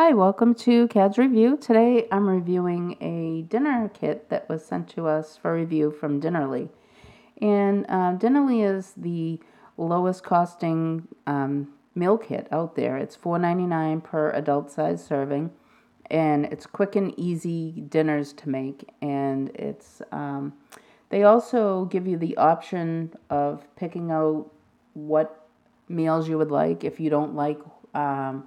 Hi, welcome to CAD's Review. Today I'm reviewing a dinner kit that was sent to us for review from Dinnerly. And uh, Dinnerly is the lowest costing um, meal kit out there. It's $4.99 per adult size serving, and it's quick and easy dinners to make. And it's um, they also give you the option of picking out what meals you would like if you don't like. Um,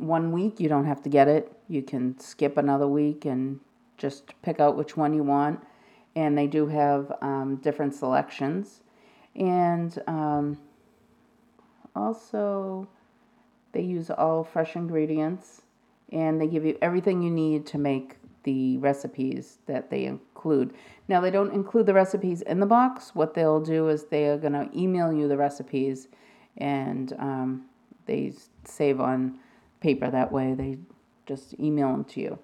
one week, you don't have to get it. You can skip another week and just pick out which one you want. And they do have um, different selections. And um, also, they use all fresh ingredients and they give you everything you need to make the recipes that they include. Now, they don't include the recipes in the box. What they'll do is they are going to email you the recipes and um, they save on paper that way. They just email them to you.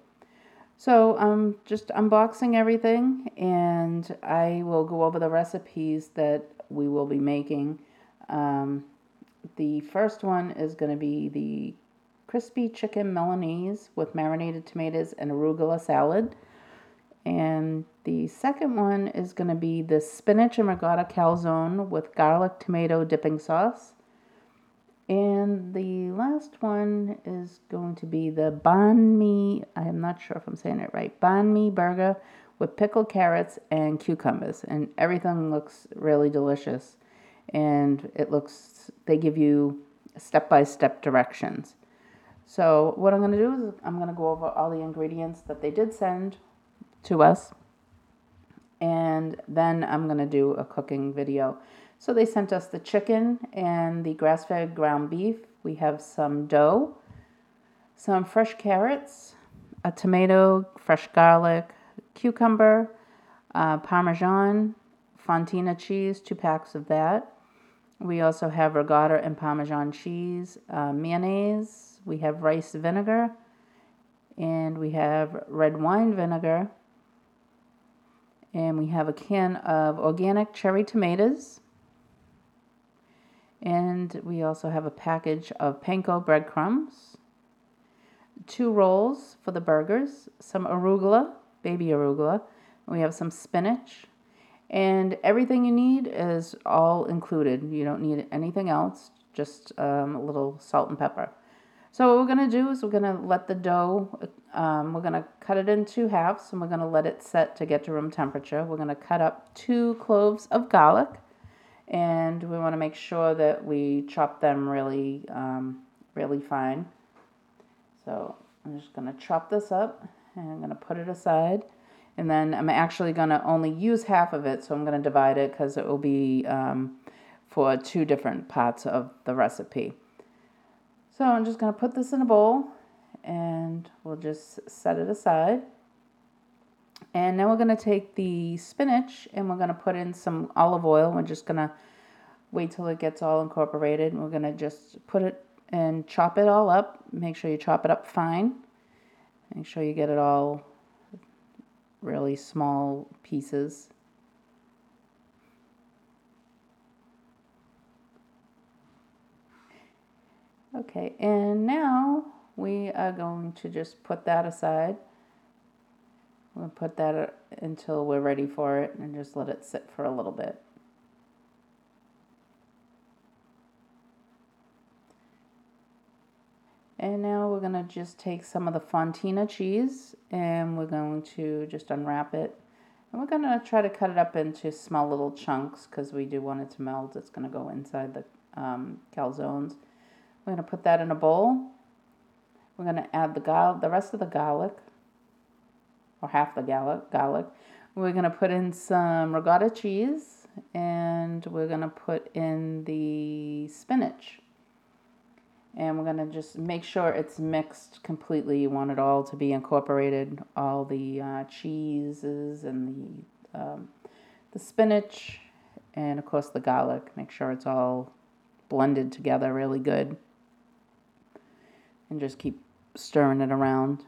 So I'm just unboxing everything and I will go over the recipes that we will be making. Um, the first one is going to be the crispy chicken Milanese with marinated tomatoes and arugula salad. And the second one is going to be the spinach and ricotta calzone with garlic tomato dipping sauce. And the last one is going to be the banh mi. I'm not sure if I'm saying it right. Banh mi burger with pickled carrots and cucumbers. And everything looks really delicious. And it looks, they give you step by step directions. So, what I'm going to do is I'm going to go over all the ingredients that they did send to us. And then I'm going to do a cooking video. So they sent us the chicken and the grass fed ground beef. We have some dough, some fresh carrots, a tomato, fresh garlic, cucumber, uh, parmesan, fontina cheese, two packs of that. We also have ricotta and parmesan cheese, uh, mayonnaise. We have rice vinegar, and we have red wine vinegar. And we have a can of organic cherry tomatoes and we also have a package of panko breadcrumbs, two rolls for the burgers, some arugula, baby arugula. We have some spinach, and everything you need is all included. You don't need anything else, just um, a little salt and pepper. So what we're going to do is we're going to let the dough, um, we're going to cut it in two halves and we're going to let it set to get to room temperature. We're going to cut up two cloves of garlic and we want to make sure that we chop them really, um, really fine. So I'm just going to chop this up and I'm going to put it aside. And then I'm actually going to only use half of it, so I'm going to divide it because it will be um, for two different parts of the recipe. So I'm just going to put this in a bowl and we'll just set it aside. And now we're going to take the spinach and we're going to put in some olive oil. We're just going to wait till it gets all incorporated. And we're going to just put it and chop it all up. Make sure you chop it up fine. Make sure you get it all really small pieces. Okay, and now we are going to just put that aside. We'll put that until we're ready for it and just let it sit for a little bit. And now we're going to just take some of the Fontina cheese and we're going to just unwrap it. And we're going to try to cut it up into small little chunks because we do want it to melt. It's going to go inside the um, calzones. We're going to put that in a bowl. We're going to add the, gar- the rest of the garlic or half the garlic. garlic. We're going to put in some ricotta cheese and we're going to put in the spinach. And we're going to just make sure it's mixed completely. You want it all to be incorporated, all the uh, cheeses and the, um, the spinach, and of course the garlic. Make sure it's all blended together really good. And just keep stirring it around.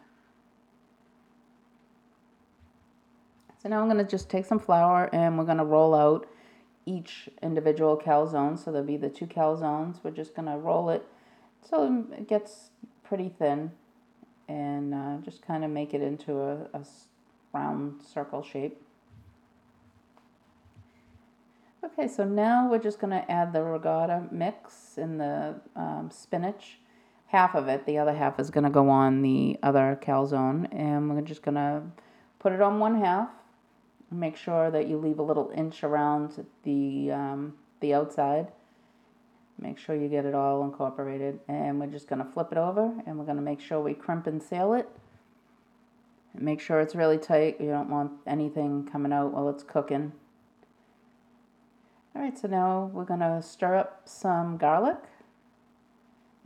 So now I'm going to just take some flour and we're going to roll out each individual calzone. So there'll be the two calzones. We're just going to roll it so it gets pretty thin and uh, just kind of make it into a, a round circle shape. Okay, so now we're just going to add the ricotta mix in the um, spinach. Half of it, the other half is going to go on the other calzone. And we're just going to put it on one half. Make sure that you leave a little inch around the, um, the outside. Make sure you get it all incorporated. And we're just going to flip it over and we're going to make sure we crimp and seal it. Make sure it's really tight. You don't want anything coming out while it's cooking. All right, so now we're going to stir up some garlic.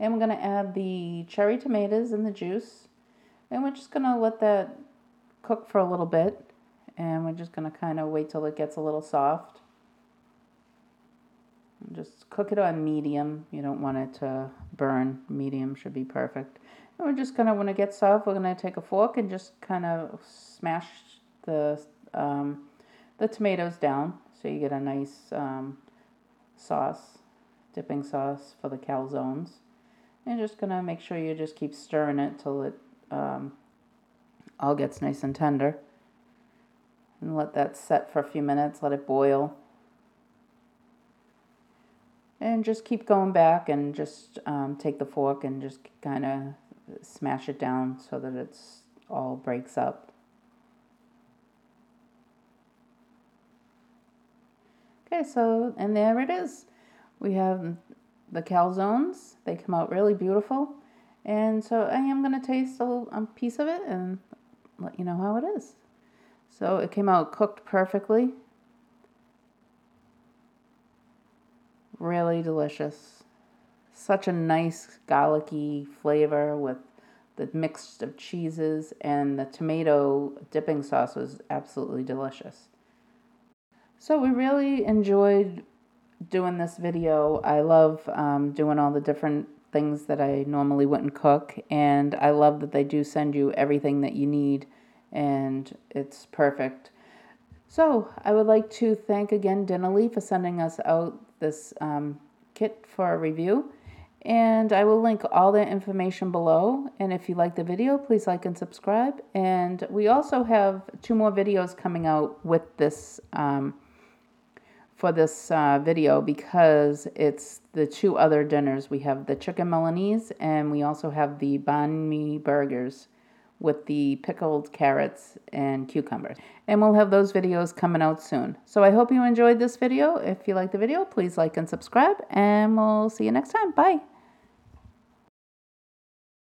And we're going to add the cherry tomatoes and the juice. And we're just going to let that cook for a little bit. And we're just going to kind of wait till it gets a little soft. Just cook it on medium. You don't want it to burn. Medium should be perfect. And we're just going to, when it gets soft, we're going to take a fork and just kind of smash the, um, the tomatoes down so you get a nice um, sauce, dipping sauce for the calzones. And just going to make sure you just keep stirring it till it um, all gets nice and tender. And let that set for a few minutes, let it boil. And just keep going back and just um, take the fork and just kind of smash it down so that it's all breaks up. Okay, so, and there it is. We have the calzones. They come out really beautiful. And so I am going to taste a, little, a piece of it and let you know how it is. So it came out cooked perfectly. Really delicious. Such a nice garlicky flavor with the mix of cheeses and the tomato dipping sauce was absolutely delicious. So we really enjoyed doing this video. I love um, doing all the different things that I normally wouldn't cook, and I love that they do send you everything that you need, and it's perfect. So I would like to thank again Dinnerly for sending us out this um, kit for a review. And I will link all the information below. And if you like the video, please like and subscribe. And we also have two more videos coming out with this um, for this uh, video because it's the two other dinners. We have the chicken Milanese and we also have the banh mi burgers with the pickled carrots and cucumbers. And we'll have those videos coming out soon. So I hope you enjoyed this video. If you like the video, please like and subscribe and we'll see you next time. Bye.